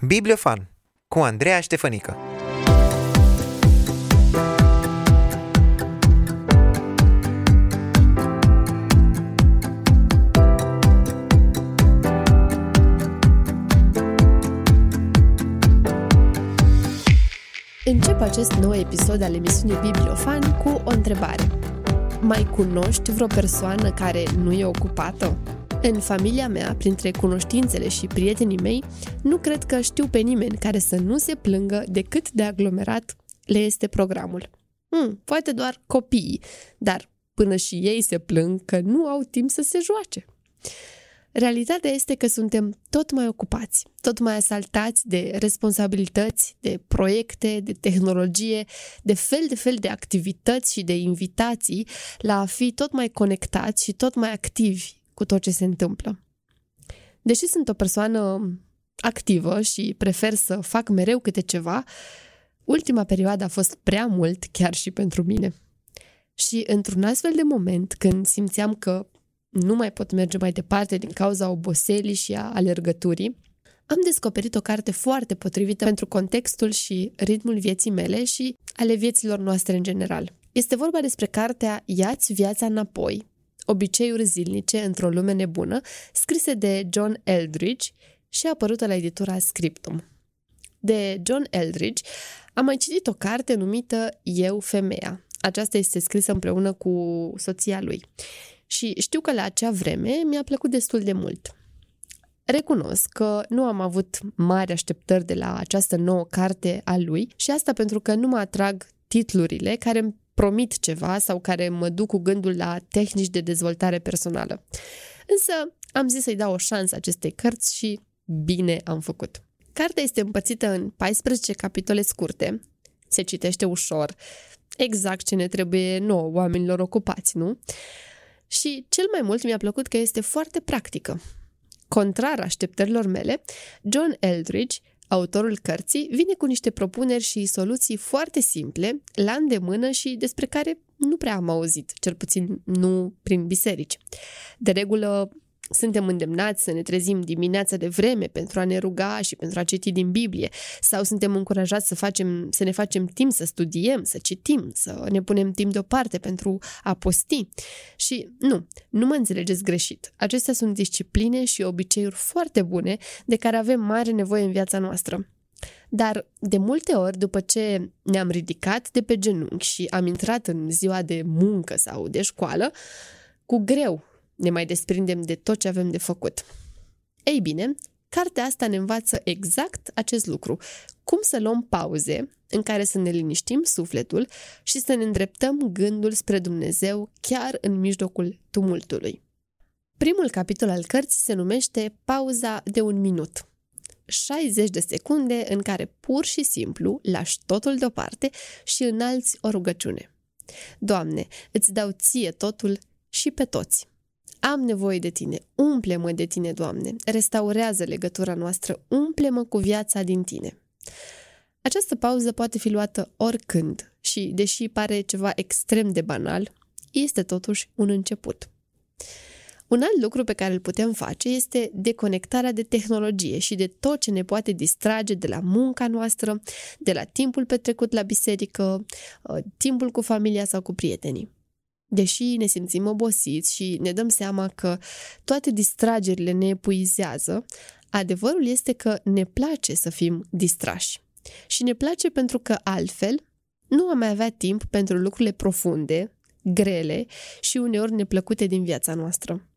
Bibliofan cu Andreea Ștefănică Încep acest nou episod al emisiunii Bibliofan cu o întrebare. Mai cunoști vreo persoană care nu e ocupată? În familia mea, printre cunoștințele și prietenii mei, nu cred că știu pe nimeni care să nu se plângă de cât de aglomerat le este programul. Hmm, poate doar copiii, dar până și ei se plâng că nu au timp să se joace. Realitatea este că suntem tot mai ocupați, tot mai asaltați de responsabilități, de proiecte, de tehnologie, de fel de fel de activități și de invitații la a fi tot mai conectați și tot mai activi cu tot ce se întâmplă. Deși sunt o persoană activă și prefer să fac mereu câte ceva, ultima perioadă a fost prea mult chiar și pentru mine. Și într-un astfel de moment, când simțeam că nu mai pot merge mai departe din cauza oboselii și a alergăturii, am descoperit o carte foarte potrivită pentru contextul și ritmul vieții mele și ale vieților noastre în general. Este vorba despre cartea Iați viața înapoi, obiceiuri zilnice într-o lume nebună, scrise de John Eldridge și apărută la editura Scriptum. De John Eldridge am mai citit o carte numită Eu, femeia. Aceasta este scrisă împreună cu soția lui. Și știu că la acea vreme mi-a plăcut destul de mult. Recunosc că nu am avut mari așteptări de la această nouă carte a lui și asta pentru că nu mă atrag titlurile care îmi promit ceva sau care mă duc cu gândul la tehnici de dezvoltare personală. Însă am zis să-i dau o șansă acestei cărți și bine am făcut. Cartea este împărțită în 14 capitole scurte, se citește ușor, exact ce ne trebuie nouă, oamenilor ocupați, nu? Și cel mai mult mi-a plăcut că este foarte practică. Contrar așteptărilor mele, John Eldridge Autorul cărții vine cu niște propuneri și soluții foarte simple, la îndemână și despre care nu prea am auzit, cel puțin nu prin biserici. De regulă, suntem îndemnați să ne trezim dimineața de vreme pentru a ne ruga și pentru a citi din Biblie sau suntem încurajați să, facem, să ne facem timp să studiem, să citim, să ne punem timp deoparte pentru a posti. Și nu, nu mă înțelegeți greșit. Acestea sunt discipline și obiceiuri foarte bune de care avem mare nevoie în viața noastră. Dar de multe ori, după ce ne-am ridicat de pe genunchi și am intrat în ziua de muncă sau de școală, cu greu ne mai desprindem de tot ce avem de făcut. Ei bine, cartea asta ne învață exact acest lucru. Cum să luăm pauze în care să ne liniștim sufletul și să ne îndreptăm gândul spre Dumnezeu chiar în mijlocul tumultului. Primul capitol al cărții se numește Pauza de un minut. 60 de secunde în care pur și simplu lași totul deoparte și înalți o rugăciune. Doamne, îți dau ție totul și pe toți. Am nevoie de tine, umple-mă de tine, Doamne, restaurează legătura noastră, umple-mă cu viața din tine. Această pauză poate fi luată oricând și, deși pare ceva extrem de banal, este totuși un început. Un alt lucru pe care îl putem face este deconectarea de tehnologie și de tot ce ne poate distrage de la munca noastră, de la timpul petrecut la biserică, uh, timpul cu familia sau cu prietenii. Deși ne simțim obosiți și ne dăm seama că toate distragerile ne epuizează, adevărul este că ne place să fim distrași. Și ne place pentru că altfel nu am mai avea timp pentru lucrurile profunde, grele și uneori neplăcute din viața noastră.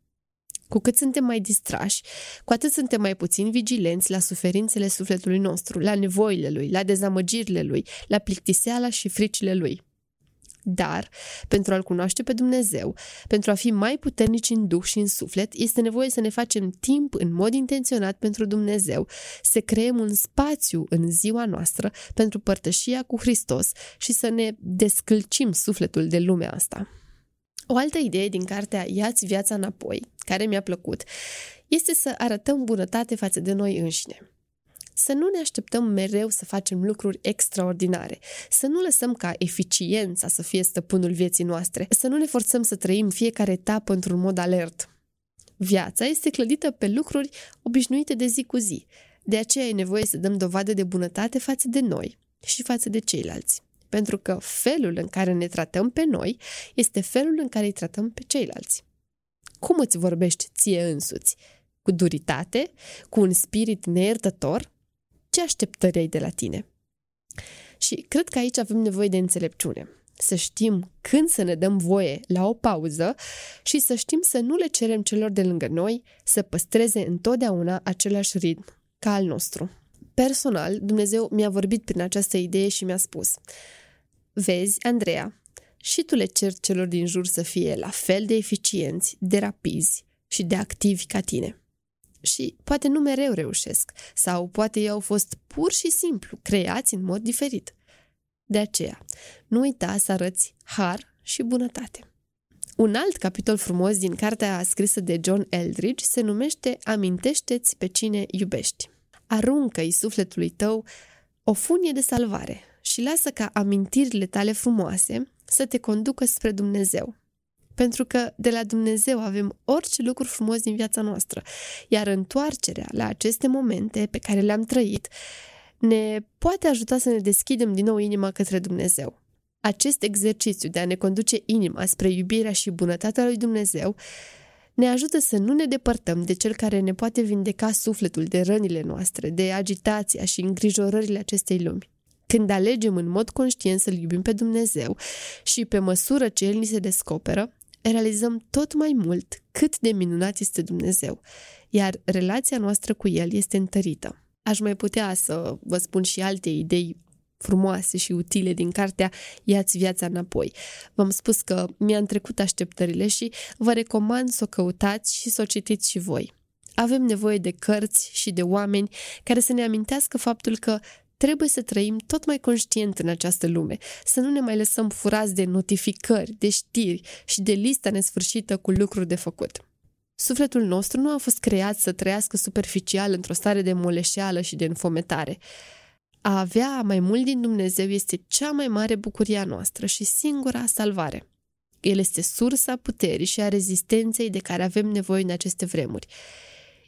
Cu cât suntem mai distrași, cu atât suntem mai puțin vigilenți la suferințele sufletului nostru, la nevoile lui, la dezamăgirile lui, la plictiseala și fricile lui. Dar, pentru a-L cunoaște pe Dumnezeu, pentru a fi mai puternici în duh și în suflet, este nevoie să ne facem timp în mod intenționat pentru Dumnezeu, să creăm un spațiu în ziua noastră pentru părtășia cu Hristos și să ne descălcim sufletul de lumea asta. O altă idee din cartea Iați viața înapoi, care mi-a plăcut, este să arătăm bunătate față de noi înșine să nu ne așteptăm mereu să facem lucruri extraordinare, să nu lăsăm ca eficiența să fie stăpânul vieții noastre, să nu ne forțăm să trăim fiecare etapă într-un mod alert. Viața este clădită pe lucruri obișnuite de zi cu zi, De aceea e nevoie să dăm dovadă de bunătate față de noi și față de ceilalți. Pentru că felul în care ne tratăm pe noi este felul în care îi tratăm pe ceilalți. Cum îți vorbești ție însuți? Cu duritate? Cu un spirit neiertător? Ce așteptări ai de la tine? Și cred că aici avem nevoie de înțelepciune. Să știm când să ne dăm voie la o pauză și să știm să nu le cerem celor de lângă noi să păstreze întotdeauna același ritm ca al nostru. Personal, Dumnezeu mi-a vorbit prin această idee și mi-a spus Vezi, Andreea, și tu le ceri celor din jur să fie la fel de eficienți, de rapizi și de activi ca tine. Și poate nu mereu reușesc, sau poate ei au fost pur și simplu creați în mod diferit. De aceea, nu uita să arăți har și bunătate. Un alt capitol frumos din cartea scrisă de John Eldridge se numește Amintește-ți pe cine iubești. Aruncă-i sufletului tău o funie de salvare și lasă ca amintirile tale frumoase să te conducă spre Dumnezeu. Pentru că de la Dumnezeu avem orice lucru frumos din viața noastră, iar întoarcerea la aceste momente pe care le-am trăit ne poate ajuta să ne deschidem din nou inima către Dumnezeu. Acest exercițiu de a ne conduce inima spre iubirea și bunătatea lui Dumnezeu ne ajută să nu ne depărtăm de cel care ne poate vindeca sufletul de rănile noastre, de agitația și îngrijorările acestei lumi. Când alegem în mod conștient să-L iubim pe Dumnezeu și pe măsură ce El ni se descoperă, realizăm tot mai mult cât de minunat este Dumnezeu, iar relația noastră cu El este întărită. Aș mai putea să vă spun și alte idei frumoase și utile din cartea Iați viața înapoi. V-am spus că mi-a întrecut așteptările și vă recomand să o căutați și să o citiți și voi. Avem nevoie de cărți și de oameni care să ne amintească faptul că trebuie să trăim tot mai conștient în această lume, să nu ne mai lăsăm furați de notificări, de știri și de lista nesfârșită cu lucruri de făcut. Sufletul nostru nu a fost creat să trăiască superficial într-o stare de moleșeală și de înfometare. A avea mai mult din Dumnezeu este cea mai mare bucurie a noastră și singura salvare. El este sursa puterii și a rezistenței de care avem nevoie în aceste vremuri.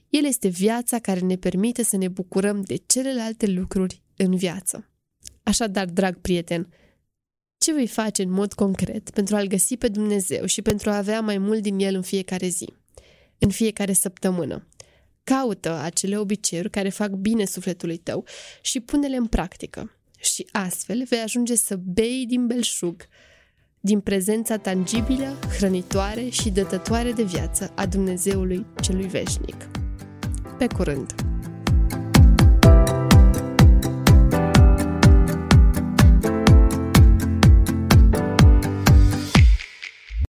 El este viața care ne permite să ne bucurăm de celelalte lucruri în viață. Așadar, drag prieten, ce vei face în mod concret pentru a-L găsi pe Dumnezeu și pentru a avea mai mult din El în fiecare zi, în fiecare săptămână? Caută acele obiceiuri care fac bine sufletului tău și pune-le în practică. Și astfel vei ajunge să bei din belșug, din prezența tangibilă, hrănitoare și dătătoare de viață a Dumnezeului celui veșnic. Pe curând!